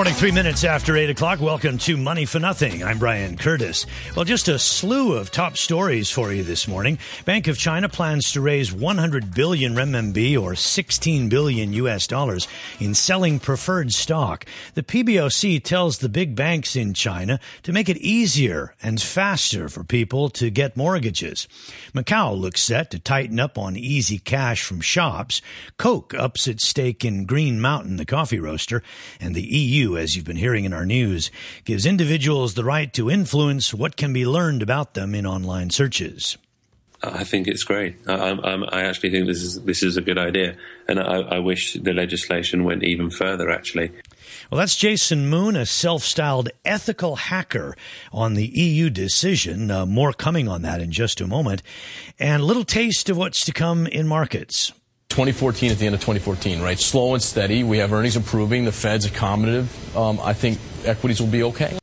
morning, three minutes after eight o'clock. Welcome to Money for Nothing. I'm Brian Curtis. Well, just a slew of top stories for you this morning. Bank of China plans to raise 100 billion renminbi or 16 billion US dollars in selling preferred stock. The PBOC tells the big banks in China to make it easier and faster for people to get mortgages. Macau looks set to tighten up on easy cash from shops. Coke ups its stake in Green Mountain, the coffee roaster, and the EU as you've been hearing in our news, gives individuals the right to influence what can be learned about them in online searches. I think it's great. I, I, actually think this is this is a good idea, and I, I wish the legislation went even further. Actually, well, that's Jason Moon, a self-styled ethical hacker, on the EU decision. Uh, more coming on that in just a moment, and a little taste of what's to come in markets. 2014 at the end of 2014, right? Slow and steady. We have earnings improving. The Fed's accommodative. Um, I think equities will be okay.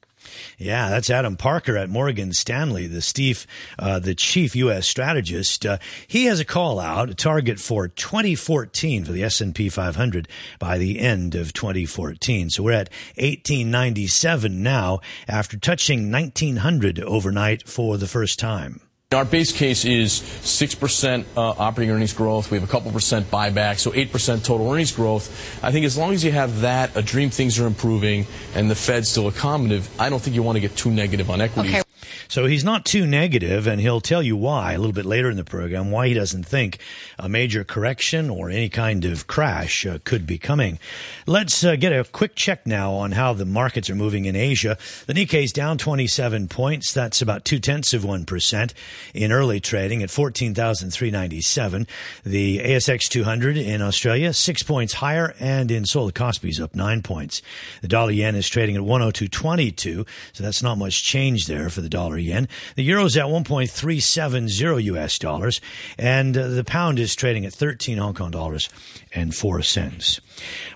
Yeah, that's Adam Parker at Morgan Stanley, the Steve, uh, the chief U.S. strategist. Uh, he has a call out, a target for 2014 for the S&P 500 by the end of 2014. So we're at 1897 now after touching 1900 overnight for the first time. Our base case is 6% uh, operating earnings growth. We have a couple percent buyback, so 8% total earnings growth. I think as long as you have that, a dream things are improving, and the Fed's still accommodative, I don't think you want to get too negative on equities. Okay. So he's not too negative, and he'll tell you why a little bit later in the program, why he doesn't think a major correction or any kind of crash uh, could be coming. Let's uh, get a quick check now on how the markets are moving in Asia. The Nikkei's down 27 points. That's about two tenths of 1% in early trading at 14,397. The ASX 200 in Australia, six points higher, and in Seoul, the Kospi's up nine points. The dollar yen is trading at 102.22, so that's not much change there for the dollar yen. The euro's at 1.370 US dollars, and uh, the pound is trading at 13 Hong Kong dollars and four cents.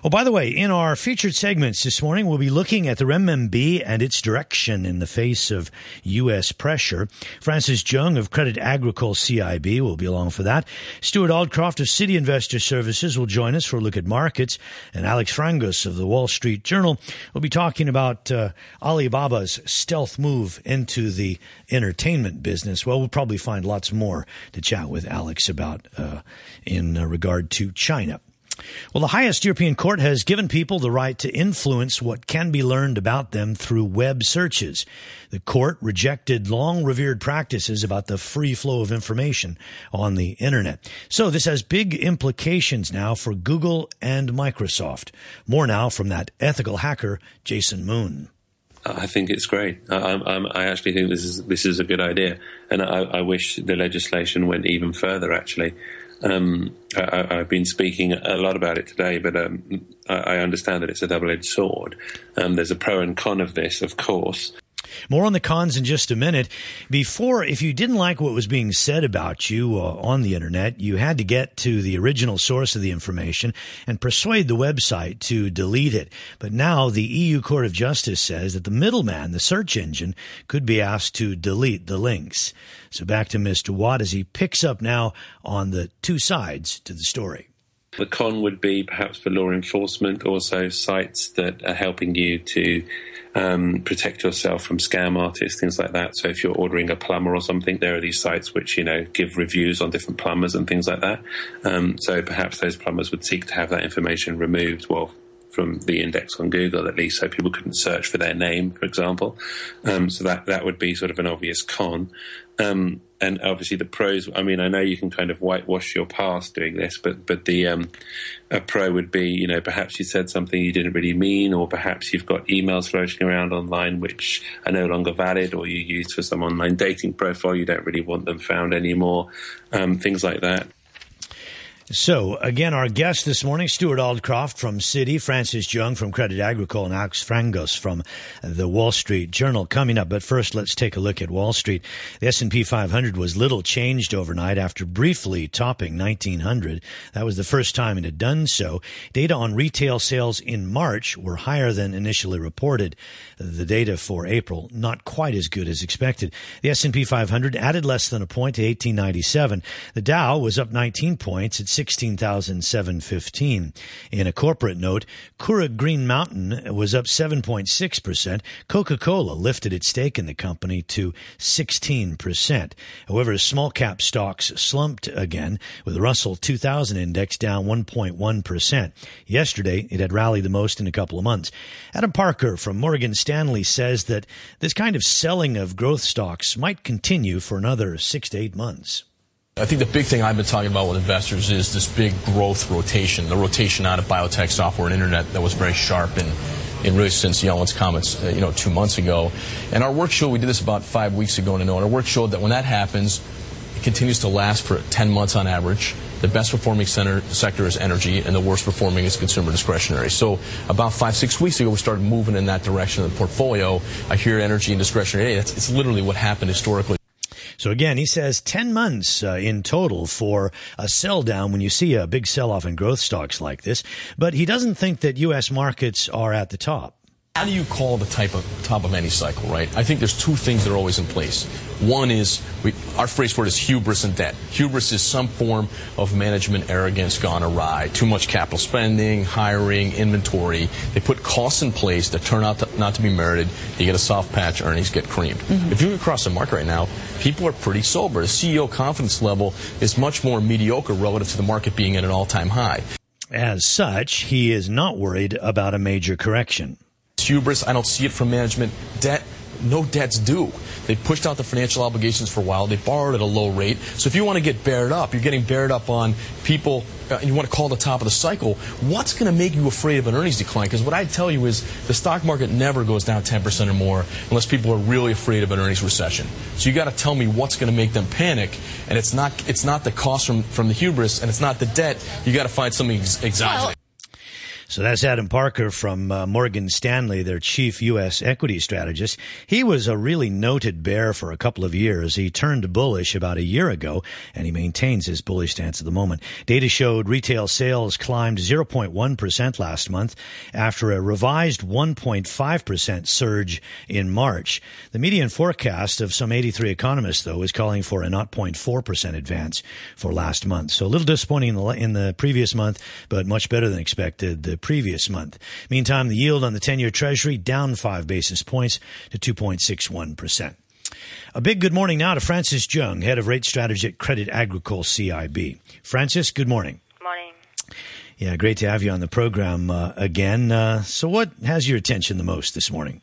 Oh, by the way, in our featured segments this morning, we'll be looking at the renminbi and its direction in the face of U.S. pressure. Francis Jung of Credit Agricole CIB will be along for that. Stuart Aldcroft of Citi Investor Services will join us for a look at markets. And Alex Frangos of the Wall Street Journal will be talking about uh, Alibaba's stealth move into the entertainment business. Well, we'll probably find lots more to chat with Alex about uh, in uh, regard to China. Well, the highest European court has given people the right to influence what can be learned about them through web searches. The court rejected long revered practices about the free flow of information on the internet. So this has big implications now for Google and Microsoft. More now from that ethical hacker, Jason Moon. Uh, I think it's great. I, I, actually think this is this is a good idea, and I, I wish the legislation went even further. Actually, um, I, have been speaking a lot about it today, but um, I, understand that it's a double-edged sword. Um, there's a pro and con of this, of course. More on the cons in just a minute. Before, if you didn't like what was being said about you uh, on the internet, you had to get to the original source of the information and persuade the website to delete it. But now the EU Court of Justice says that the middleman, the search engine, could be asked to delete the links. So back to Mr. Watt as he picks up now on the two sides to the story. The con would be perhaps for law enforcement, also sites that are helping you to um, protect yourself from scam artists, things like that. So if you're ordering a plumber or something, there are these sites which you know give reviews on different plumbers and things like that. Um, so perhaps those plumbers would seek to have that information removed. Well, from the index on Google at least, so people couldn't search for their name, for example. Um, so that that would be sort of an obvious con. Um, and obviously the pros. I mean, I know you can kind of whitewash your past doing this, but but the um, a pro would be, you know, perhaps you said something you didn't really mean, or perhaps you've got emails floating around online which are no longer valid, or you used for some online dating profile you don't really want them found anymore. Um, things like that. So, again, our guest this morning, Stuart Aldcroft from Citi, Francis Jung from Credit Agricole, and Alex Frangos from the Wall Street Journal coming up. But first, let's take a look at Wall Street. The S&P 500 was little changed overnight after briefly topping 1900. That was the first time it had done so. Data on retail sales in March were higher than initially reported. The data for April, not quite as good as expected. The S&P 500 added less than a point to 1897. The Dow was up 19 points at 16,715. In a corporate note, Keurig Green Mountain was up 7.6%. Coca-Cola lifted its stake in the company to 16%. However, small cap stocks slumped again with the Russell 2000 index down 1.1%. Yesterday, it had rallied the most in a couple of months. Adam Parker from Morgan Stanley says that this kind of selling of growth stocks might continue for another six to eight months. I think the big thing I've been talking about with investors is this big growth rotation, the rotation out of biotech software and internet that was very sharp and in really since Yellen's comments, uh, you know, two months ago. And our work showed, we did this about five weeks ago know, and our work showed that when that happens, it continues to last for 10 months on average. The best performing center, sector is energy, and the worst performing is consumer discretionary. So about five, six weeks ago, we started moving in that direction of the portfolio. I hear energy and discretionary. That's, it's literally what happened historically. So again, he says 10 months uh, in total for a sell down when you see a big sell off in growth stocks like this. But he doesn't think that U.S. markets are at the top. How do you call the type of top of any cycle, right? I think there's two things that are always in place. One is we, our phrase for it is hubris and debt. Hubris is some form of management arrogance gone awry. Too much capital spending, hiring, inventory. They put costs in place that turn out to, not to be merited. You get a soft patch, earnings get creamed. Mm-hmm. If you look across the market right now, people are pretty sober. The CEO confidence level is much more mediocre relative to the market being at an all-time high. As such, he is not worried about a major correction hubris. I don't see it from management. Debt, no debt's due. They pushed out the financial obligations for a while. They borrowed at a low rate. So if you want to get bared up, you're getting bared up on people, uh, and you want to call the top of the cycle. What's going to make you afraid of an earnings decline? Because what I tell you is the stock market never goes down 10% or more unless people are really afraid of an earnings recession. So you got to tell me what's going to make them panic, and it's not it's not the cost from from the hubris, and it's not the debt. You got to find something ex- exogenous. Well, so that's Adam Parker from uh, Morgan Stanley, their chief U.S. equity strategist. He was a really noted bear for a couple of years. He turned bullish about a year ago, and he maintains his bullish stance at the moment. Data showed retail sales climbed 0.1% last month after a revised 1.5% surge in March. The median forecast of some 83 economists, though, is calling for a 0.4% advance for last month. So a little disappointing in the, in the previous month, but much better than expected. The previous month. Meantime, the yield on the 10 year Treasury down five basis points to 2.61%. A big good morning now to Francis Jung, head of rate strategy at Credit Agricole CIB. Francis, good morning. Morning. Yeah, great to have you on the program uh, again. Uh, so, what has your attention the most this morning?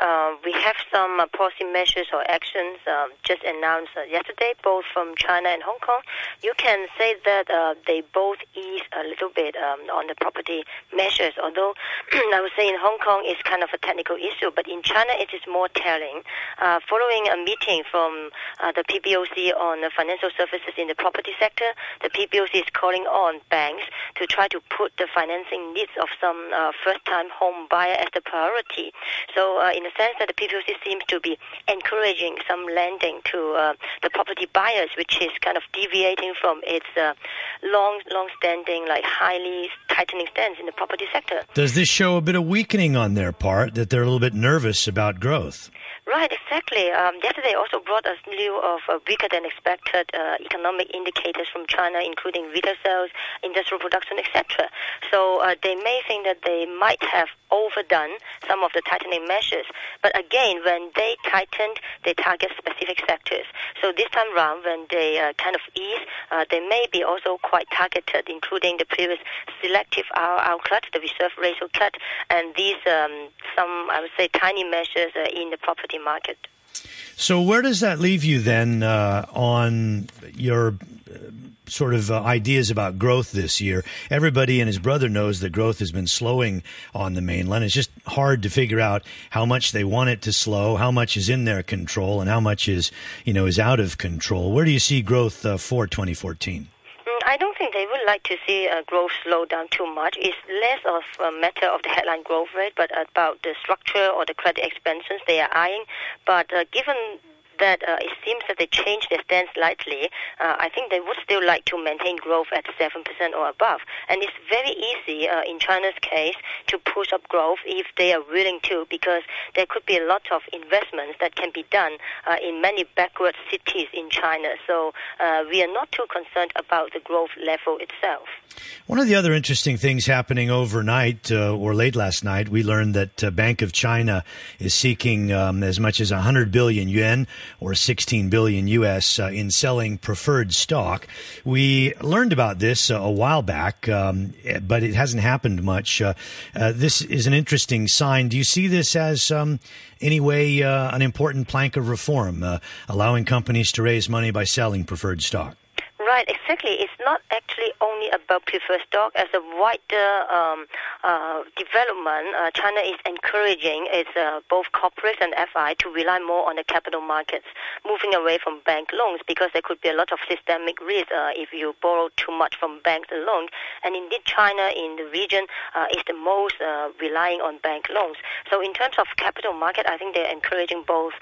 Uh, we have some uh, policy measures or actions um, just announced uh, yesterday, both from China and Hong Kong. You can say that uh, they both ease a little bit um, on the property measures, although I would say in Hong Kong it's kind of a technical issue, but in China it is more telling. Uh, following a meeting from uh, the PBOC on the financial services in the property sector, the PBOC is calling on banks to try to put the financing needs of some first-time home buyer as the priority. So in sense that the PBOC seems to be encouraging some lending to uh, the property buyers, which is kind of deviating from its uh, long, long-standing, like highly tightening stance in the property sector. Does this show a bit of weakening on their part that they're a little bit nervous about growth? Right, exactly. Um, yesterday also brought us new of uh, weaker than expected uh, economic indicators from China, including retail sales, industrial production, etc. So uh, they may think that they might have overdone some of the tightening measures. But again, when they tightened, they target specific sectors. So this time round, when they uh, kind of ease, uh, they may be also quite targeted, including the previous selective RR cut, the reserve ratio cut, and these um, some I would say tiny measures uh, in the property market. So where does that leave you then uh, on your sort of uh, ideas about growth this year. Everybody and his brother knows that growth has been slowing on the mainland. It's just hard to figure out how much they want it to slow, how much is in their control, and how much is, you know, is out of control. Where do you see growth uh, for 2014? Mm, I don't think they would like to see uh, growth slow down too much. It's less of a matter of the headline growth rate, but about the structure or the credit expansions they are eyeing. But uh, given that uh, it seems that they changed their stance slightly, uh, I think they would still like to maintain growth at 7% or above. And it's very easy uh, in China's case to push up growth if they are willing to, because there could be a lot of investments that can be done uh, in many backward cities in China. So uh, we are not too concerned about the growth level itself. One of the other interesting things happening overnight uh, or late last night, we learned that Bank of China is seeking um, as much as 100 billion yuan or 16 billion US uh, in selling preferred stock. We learned about this uh, a while back, um, but it hasn't happened much. Uh, uh, this is an interesting sign. Do you see this as um, anyway an important plank of reform, allowing companies to raise money by selling preferred stock? Right, exactly. It's not actually only about preferred stock. As a wider um, uh, development, uh, China is encouraging its uh, both corporates and FI to rely more on the capital markets, moving away from bank loans because there could be a lot of systemic risk uh, if you borrow too much from banks alone. And indeed, China in the region uh, is the most uh, relying on bank loans. So in terms of capital market, I think they're encouraging both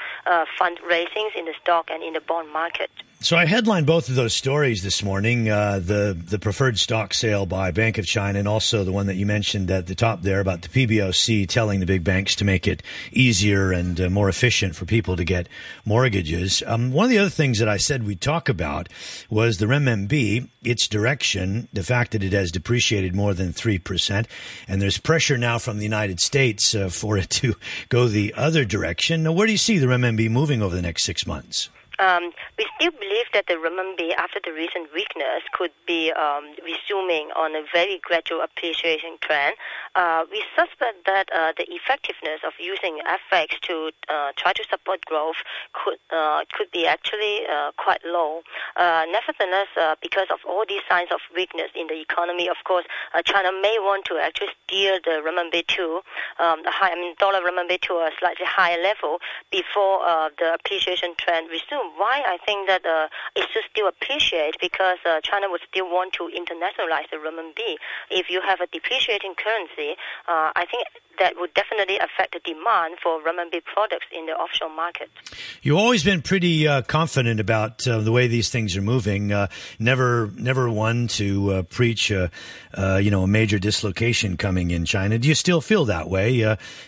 fundraisings in the stock and in the bond market. So I headlined both of those stories this morning: uh, the the preferred stock sale by Bank of China, and also the one that you mentioned at the top there about the PBOC telling the big banks to make it easier and uh, more efficient for people to get mortgages. Um, one of the other things that I said we'd talk about was the renminbi, its direction, the fact that it has depreciated more than three percent, and there's pressure now from the United States uh, for it to go the other direction. Now, where do you see the renminbi moving over the next six months? Um, we still believe that the renminbi, after the recent weakness, could be um, resuming on a very gradual appreciation trend. Uh, we suspect that uh, the effectiveness of using FX to uh, try to support growth could uh, could be actually uh, quite low. Nevertheless, because of all these signs of weakness in the economy, of course, China may want to actually steer the renminbi to um, the high, I mean, dollar renminbi to a slightly higher level before the appreciation trend resumes why I think that it should still appreciate because China would still want to internationalize the renminbi. If you have a depreciating currency, uh, I think that would definitely affect the demand for renminbi products in the offshore market. You've always been pretty uh, confident about uh, the way these things are moving. Uh, never, never one to uh, preach, uh, uh, you know, a major dislocation coming in China. Do you still feel that way?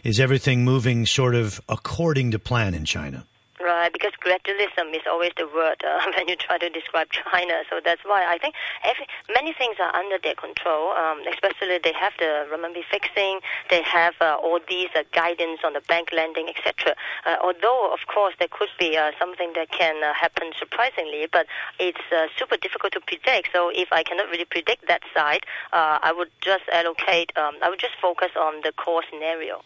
is everything moving sort of according to plan in China? Right, because gradualism is always the word uh, when you try to describe China. So that's why I think every, many things are under their control. Um, especially they have the renminbi fixing, they have uh, all these uh, guidance on the bank lending, etc. Uh, although, of course, there could be uh, something that can uh, happen surprisingly, but it's super difficult to predict. So if I cannot really predict that side, I would just allocate. Um, I would just focus on the core scenario.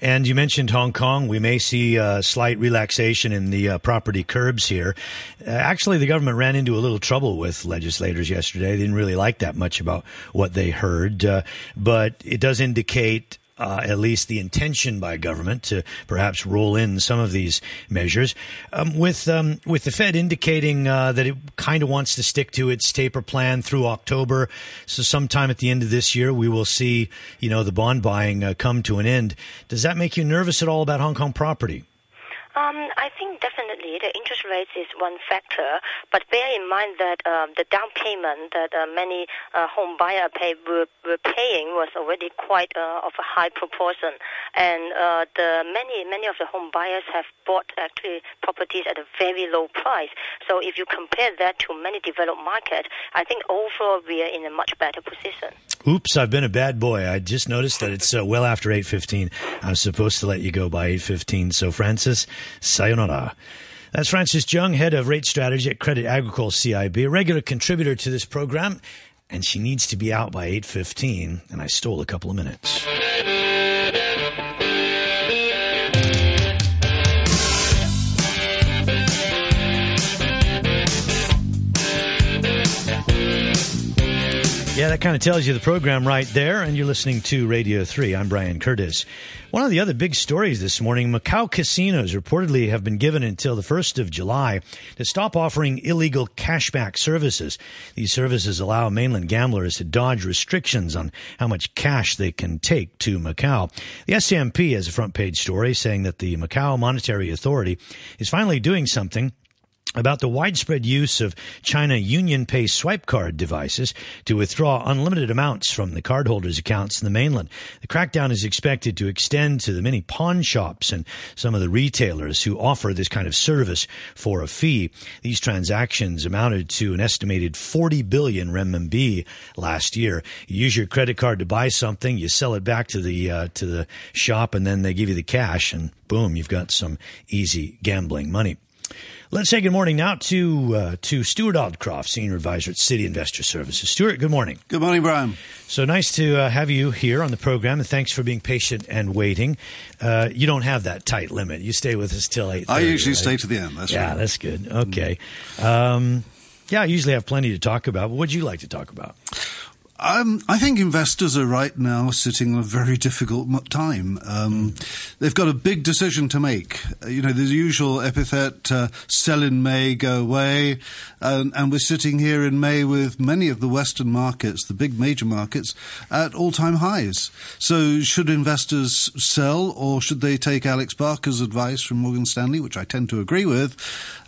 And you mentioned Hong Kong. We may see a slight relaxation in the uh, property curbs here. Uh, actually, the government ran into a little trouble with legislators yesterday. They didn't really like that much about what they heard, uh, but it does indicate uh, at least the intention by government to perhaps roll in some of these measures, um, with um, with the Fed indicating uh, that it kind of wants to stick to its taper plan through October. So sometime at the end of this year, we will see you know the bond buying uh, come to an end. Does that make you nervous at all about Hong Kong property? Um, I think definitely the interest rates is one factor, but bear in mind that um, the down payment that uh, many uh, home buyer pay were, were, paying was already quite uh, of a high proportion, and uh, the many many of the home buyers have bought actually properties at a very low price. So if you compare that to many developed markets, I think overall we are in a much better position. Oops, I've been a bad boy. I just noticed that it's uh, well after 8:15. I'm supposed to let you go by 8:15. So Francis, sayonara. That's Francis Jung, head of rate strategy at Credit Agricole CIB, a regular contributor to this program, and she needs to be out by 8:15, and I stole a couple of minutes. Yeah, that kind of tells you the program right there, and you're listening to Radio 3. I'm Brian Curtis. One of the other big stories this morning Macau casinos reportedly have been given until the 1st of July to stop offering illegal cashback services. These services allow mainland gamblers to dodge restrictions on how much cash they can take to Macau. The SMP has a front page story saying that the Macau Monetary Authority is finally doing something about the widespread use of China UnionPay swipe card devices to withdraw unlimited amounts from the cardholders' accounts in the mainland. The crackdown is expected to extend to the many pawn shops and some of the retailers who offer this kind of service for a fee. These transactions amounted to an estimated 40 billion renminbi last year. You use your credit card to buy something, you sell it back to the uh, to the shop, and then they give you the cash, and boom, you've got some easy gambling money. Let's say good morning now to uh, to Stuart Aldcroft, Senior Advisor at Citi Investor Services. Stuart, good morning. Good morning, Brian. So nice to uh, have you here on the program, and thanks for being patient and waiting. Uh, you don't have that tight limit. You stay with us till eight. I usually right? stay to the end. That's yeah, right. that's good. Okay. Um, yeah, I usually have plenty to talk about. What'd you like to talk about? Um, I think investors are right now sitting a very difficult time. Um, they've got a big decision to make. Uh, you know, the usual epithet, uh, sell in May, go away. And, and we're sitting here in May with many of the Western markets, the big major markets, at all time highs. So should investors sell or should they take Alex Barker's advice from Morgan Stanley, which I tend to agree with,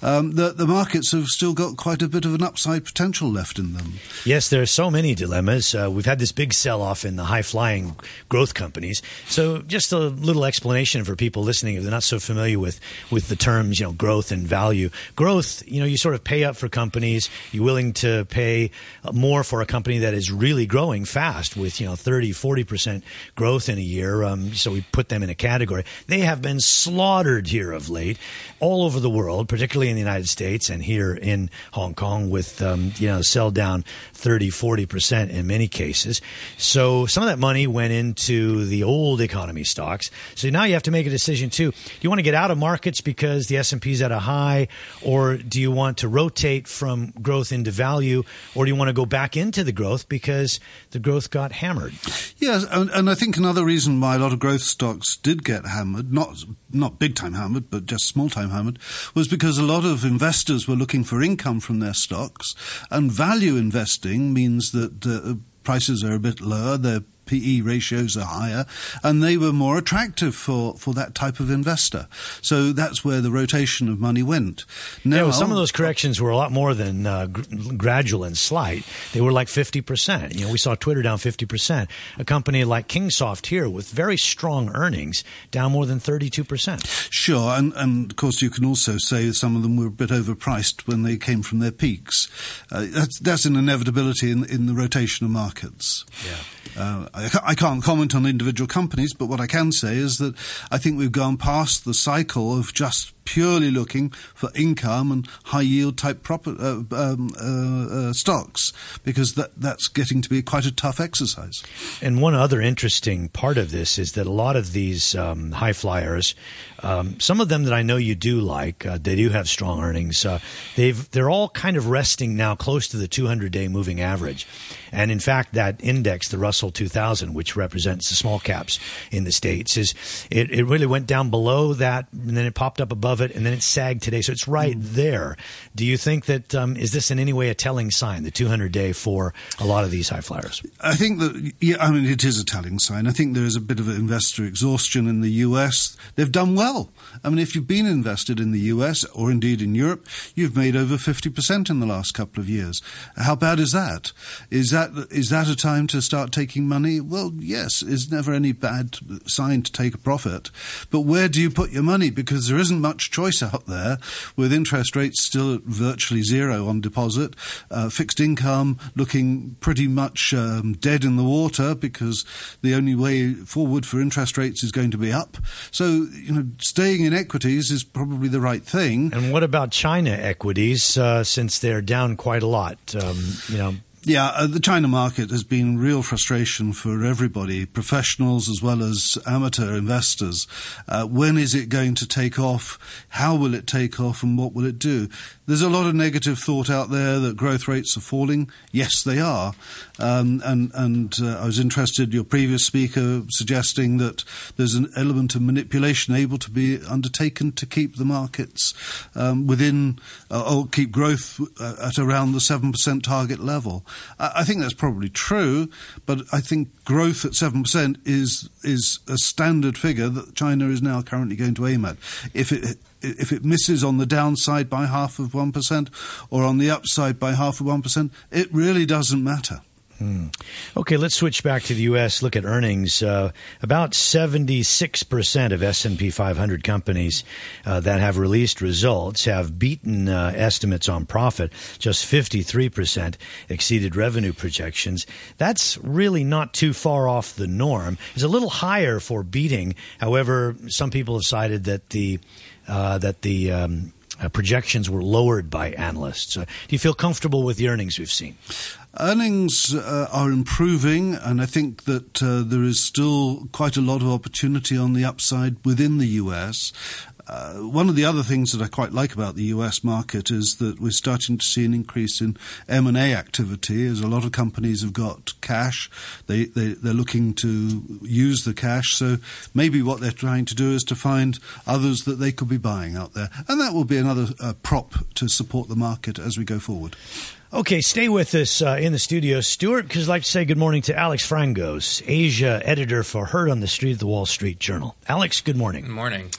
um, that the markets have still got quite a bit of an upside potential left in them? Yes, there are so many dilemmas. Uh, we've had this big sell off in the high flying growth companies. So, just a little explanation for people listening if they're not so familiar with, with the terms, you know, growth and value. Growth, you know, you sort of pay up for companies. You're willing to pay more for a company that is really growing fast with, you know, 30, 40% growth in a year. Um, so, we put them in a category. They have been slaughtered here of late all over the world, particularly in the United States and here in Hong Kong with, um, you know, sell down 30, 40% in many cases. So some of that money went into the old economy stocks. So now you have to make a decision too. Do you want to get out of markets because the S&P is at a high or do you want to rotate from growth into value or do you want to go back into the growth because the growth got hammered? Yes, and, and I think another reason why a lot of growth stocks did get hammered, not not big time hammered, but just small time hammered, was because a lot of investors were looking for income from their stocks, and value investing means that uh, prices are a bit lower, their PE ratios are higher, and they were more attractive for, for that type of investor. So that's where the rotation of money went. Now, yeah, well, some of those corrections were a lot more than uh, gr- gradual and slight. They were like 50%. You know, we saw Twitter down 50%. A company like Kingsoft here with very strong earnings down more than 32%. Sure, and, and of course you can also say some of them were a bit overpriced when they came from their peaks. Uh, that's, that's an inevitability in, in the rotation of markets. Yeah. Uh, I, can't comment on individual companies, but what I can say is that I think we've gone past the cycle of just purely looking for income and high yield type proper, uh, um, uh, uh, stocks because that, that's getting to be quite a tough exercise. And one other interesting part of this is that a lot of these um, high flyers, um, some of them that I know you do like, uh, they do have strong earnings. Uh, they've they're all kind of resting now close to the 200 day moving average, and in fact that index, the Russell 2000, which represents the small caps in the states, is it, it really went down below that and then it popped up above it and then it sagged today, so it's right mm. there. Do you think that um, is this in any way a telling sign, the 200 day for a lot of these high flyers? I think that yeah, I mean it is a telling sign. I think there is a bit of investor exhaustion in the U.S. They've done well well. I mean, if you've been invested in the US or indeed in Europe, you've made over 50% in the last couple of years. How bad is that? Is that, is that a time to start taking money? Well, yes, it's never any bad sign to take a profit. But where do you put your money? Because there isn't much choice out there with interest rates still at virtually zero on deposit, uh, fixed income looking pretty much um, dead in the water because the only way forward for interest rates is going to be up. So, you know, staying in equities is probably the right thing. And what about China equities? Uh, since they're down quite a lot, um, you know, Yeah, uh, the China market has been real frustration for everybody, professionals as well as amateur investors. Uh, when is it going to take off? How will it take off and what will it do? There's a lot of negative thought out there that growth rates are falling. Yes, they are. Um, and and uh, I was interested, your previous speaker suggesting that there's an element of manipulation able to be undertaken to keep the markets um, within uh, or keep growth uh, at around the 7% target level. I, think that's probably true, but I think growth at 7% is, is a standard figure that China is now currently going to aim at. If it if it misses on the downside by half of 1% or on the upside by half of 1%, it really doesn't matter. Hmm. Okay, let's switch back to the U.S. Look at earnings. Uh, about 76% of S&P 500 companies uh, that have released results have beaten uh, estimates on profit. Just 53% exceeded revenue projections. That's really not too far off the norm. It's a little higher for beating. However, some people have cited that the uh, that the um, uh, projections were lowered by analysts. Uh, do you feel comfortable with the earnings we've seen? Earnings uh, are improving, and I think that uh, there is still quite a lot of opportunity on the upside within the US. Uh, one of the other things that I quite like about the US market is that we're starting to see an increase in M&A activity as a lot of companies have got cash. They, they, they're looking to use the cash. So maybe what they're trying to do is to find others that they could be buying out there. And that will be another uh, prop to support the market as we go forward. Okay, stay with us uh, in the studio, Stuart, because I'd like to say good morning to Alex Frangos, Asia editor for Heard on the Street of the Wall Street Journal. Alex, good morning. Good morning.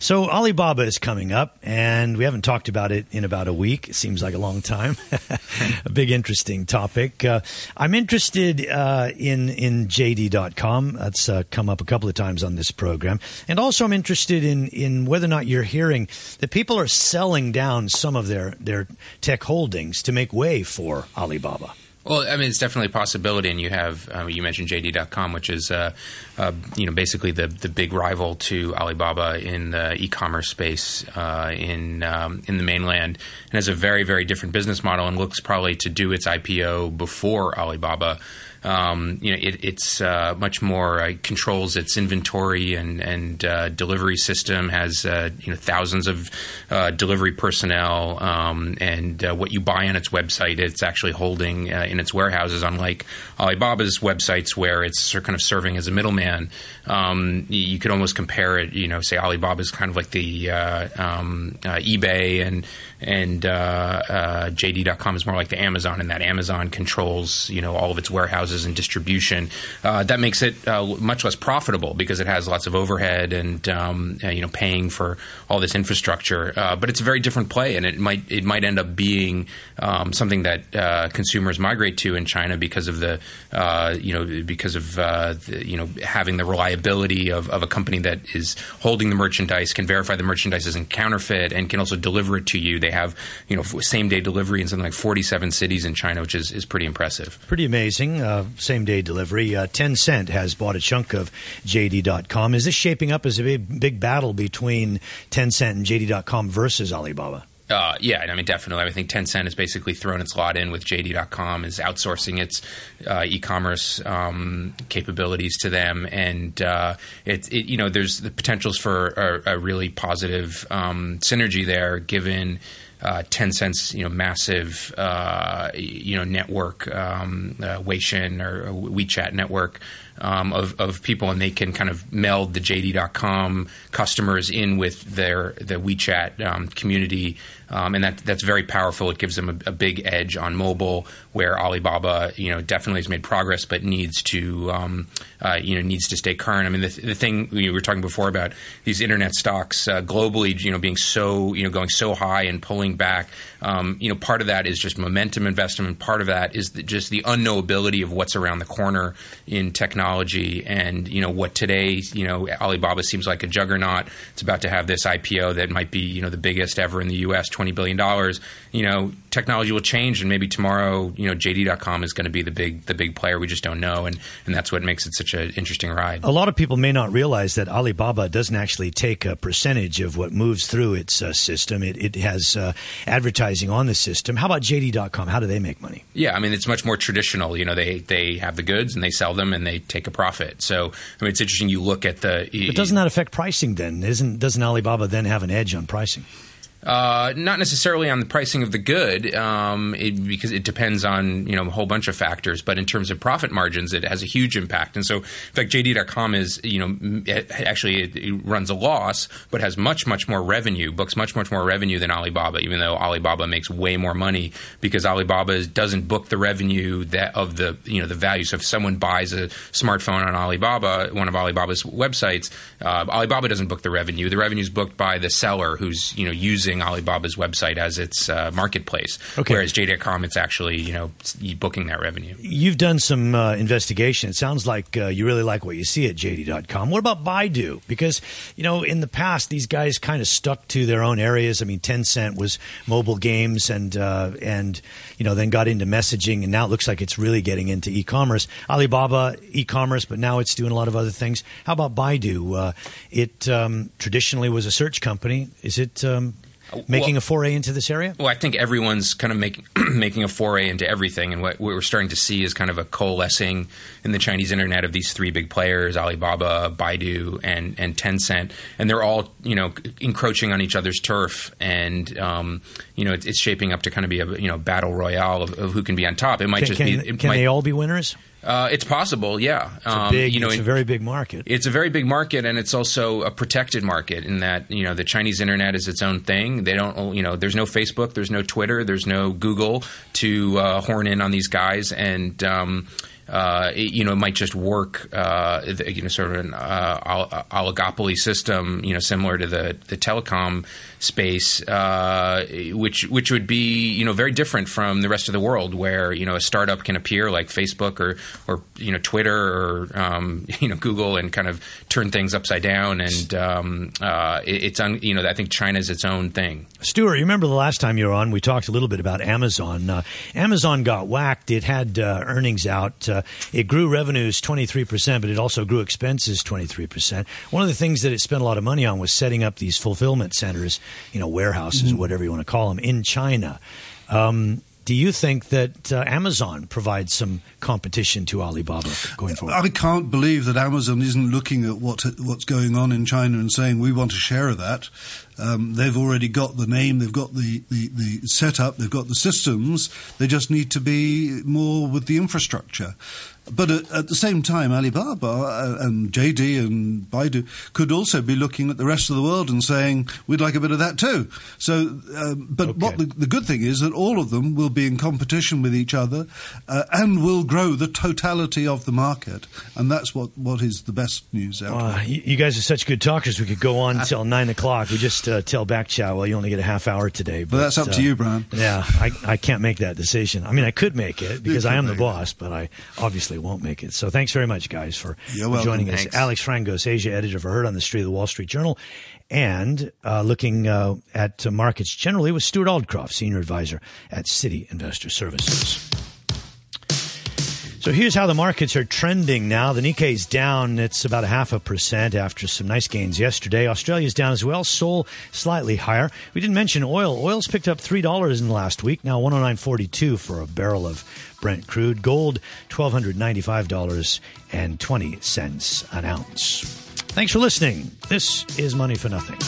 So Alibaba is coming up, and we haven't talked about it in about a week. It seems like a long time. a big, interesting topic. Uh, I'm interested uh, in in JD.com. That's uh, come up a couple of times on this program, and also I'm interested in in whether or not you're hearing that people are selling down some of their their tech holdings to make way for Alibaba. Well, I mean, it's definitely a possibility, and you have uh, you mentioned JD.com, which is uh, uh, you know basically the the big rival to Alibaba in the e-commerce space uh, in um, in the mainland, and has a very very different business model, and looks probably to do its IPO before Alibaba. Um, you know, it, it's uh, much more uh, controls its inventory and and uh, delivery system. Has uh, you know thousands of uh, delivery personnel, um, and uh, what you buy on its website, it's actually holding in its warehouses. Unlike Alibaba's websites, where it's kind of serving as a middleman, um, you could almost compare it. You know, say Alibaba is kind of like the um, eBay and and JD.com is more like the Amazon, and that Amazon controls you know all of its warehouses and distribution. Uh, that makes it uh, much less profitable because it has lots of overhead and um, uh, you know paying for all this infrastructure. Uh, but it's a very different play, and it might it might end up being um, something that consumers migrate to in China because of the you know because of the, you know having the reliability of, of a company that is holding the merchandise, can verify the merchandise isn't counterfeit, and can also deliver it to you. They have you know same day delivery in something like 47 cities in China, which is, is pretty impressive. Pretty amazing. Uh, same day delivery. Uh, Tencent has bought a chunk of JD.com. Is this shaping up as a big, big battle between Tencent and JD.com versus Alibaba? Uh, yeah, I mean, definitely. I think Tencent has basically thrown its lot in with JD.com, is outsourcing its uh, e-commerce um, capabilities to them, and uh, it, it, you know, there's the potentials for a, a really positive um, synergy there, given uh, Tencent's you know massive uh, you know network, um, uh, Weixin or WeChat network um, of, of people, and they can kind of meld the JD.com customers in with their the WeChat um, community, um, and that that's very powerful. It gives them a, a, big edge on mobile, where Alibaba, you know, definitely has made progress, but needs to um, uh, you know needs to stay current. I mean, the, the thing we were talking before about these internet stocks uh, globally, you know, being so you know going so high and pulling back. Um, you know, part of that is just momentum investment. Part of that is the, just the unknowability of what's around the corner in technology. And you know, what today, you know, Alibaba seems like a juggernaut. It's about to have this IPO that might be you know the biggest ever in the U.S., twenty billion dollars. You know, technology will change, and maybe tomorrow, you know, JD.com is going to be the big the big player. We just don't know, and and that's what makes it such an interesting ride. A lot of people may not realize that Alibaba doesn't actually take a percentage of what moves through its uh, system. It, it has uh, advertising on the system. How about JD.com? How do they make money? Yeah, I mean, it's much more traditional. You know, they they have the goods and they sell them and they take a profit. So, I mean, it's interesting. You look at the. But doesn't that affect pricing then? Isn't doesn't Alibaba then have an edge on pricing? Uh, not necessarily on the pricing of the good, um, it, because it depends on you know a whole bunch of factors. But in terms of profit margins, it has a huge impact. And so, in fact, JD.com is you know actually it, it, runs a loss, but has much much more revenue, books much much more revenue than Alibaba. Even though Alibaba makes way more money because Alibaba doesn't book the revenue that of the you know the value. So if someone buys a smartphone on Alibaba, one of Alibaba's websites, uh, Alibaba doesn't book the revenue. The revenue is booked by the seller who's you know using using Alibaba's website as its uh, marketplace. Okay. Whereas JD.com, it's actually you know booking that revenue. You've done some uh, investigation. It sounds like uh, you really like what you see at JD.com. What about Baidu? Because you know in the past these guys kind of stuck to their own areas. I mean, Tencent was mobile games and uh, and you know then got into messaging, and now it looks like it's really getting into e-commerce. Alibaba e-commerce, but now it's doing a lot of other things. How about Baidu? Uh, it um, traditionally was a search company. Is it um, making well, a foray into this area? Well, I think everyone's kind of making making a foray into everything, and what, what, we're starting to see is kind of a coalescing in the Chinese internet of these three big players: Alibaba, Baidu, and and Tencent, and they're all you know encroaching on each other's turf, and um, you know it's, it's, shaping up to kind of be a you know battle royale of, of who can be on top. It might can, just can, be. can might, they all be winners? Uh, it's possible, yeah. It's, um, big, you know, it's a very big market. It's a very big market, and it's also a protected market in that you know the Chinese internet is its own thing. They don't, you know, there's no Facebook, there's no Twitter, there's no Google to uh, horn in on these guys, and um, uh, it, you know, it might just work, uh, you know, sort of an uh, oligopoly system, you know, similar to the, the telecom space, uh, which which would be, you know, very different from the rest of the world, where you know a startup can appear like Facebook or or you know Twitter or um, you know Google and kind of turn things upside down, and um, uh, it, it's you know I think China's its own thing. Stuart, you remember the last time you were on, we talked a little bit about Amazon. Uh, Amazon got whacked. It had earnings out uh, it grew revenues 23%, but it also grew expenses 23%. One of the things that it spent a lot of money on was setting up these fulfillment centers, you know, warehouses, mm-hmm. whatever you want to call them, in China. Um, do you think that uh, Amazon provides some competition to Alibaba going forward? I can't believe that Amazon isn't looking at what what's going on in China and saying we want a share of that. Um, they've already got the name, they've got the, the, the setup, they've got the systems. They just need to be more with the infrastructure. But at, at, the same time, Alibaba uh, and JD and Baidu could also be looking at the rest of the world and saying, we'd like a bit of that too. So, um, but okay. what the, the, good thing is that all of them will be in competition with each other uh, and will grow the totality of the market. And that's what, what is the best news out uh, You guys are such good talkers. We could go on until 9 o'clock. We just uh, tell back chat, well, you only get a half hour today. But, but that's up to you, Brian. Yeah, I, I can't make that decision. I mean, I could make it because I am the boss, it. but I obviously won't make it. So thanks very much, guys, for joining us. Alex Frangos, Asia editor for Heard on the Street of the Wall Street Journal, and uh, looking uh, at uh, markets generally with Stuart Aldcroft, senior advisor at Citi Investor Services. So here's how the markets are trending now. The Nikkei's down. It's about a half a percent after some nice gains yesterday. Australia's down as well. Seoul slightly higher. We didn't mention oil. Oil's picked up $3 in the last week. Now 109.42 for a barrel of Brent crude. Gold, $1,295.20 an ounce. Thanks for listening. This is Money for Nothing.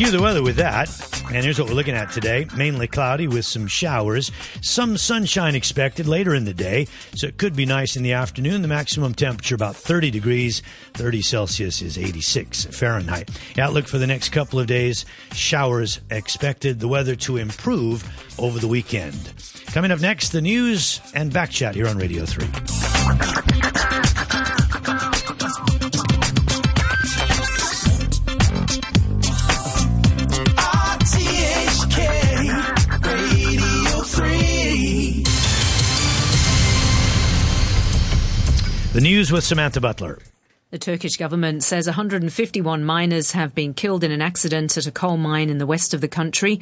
Cue the weather with that. And here's what we're looking at today. Mainly cloudy with some showers. Some sunshine expected later in the day. So it could be nice in the afternoon. The maximum temperature about 30 degrees. 30 Celsius is 86 Fahrenheit. Outlook for the next couple of days. Showers expected. The weather to improve over the weekend. Coming up next, the news and back chat here on Radio 3. The news with Samantha Butler. The Turkish government says 151 miners have been killed in an accident at a coal mine in the west of the country.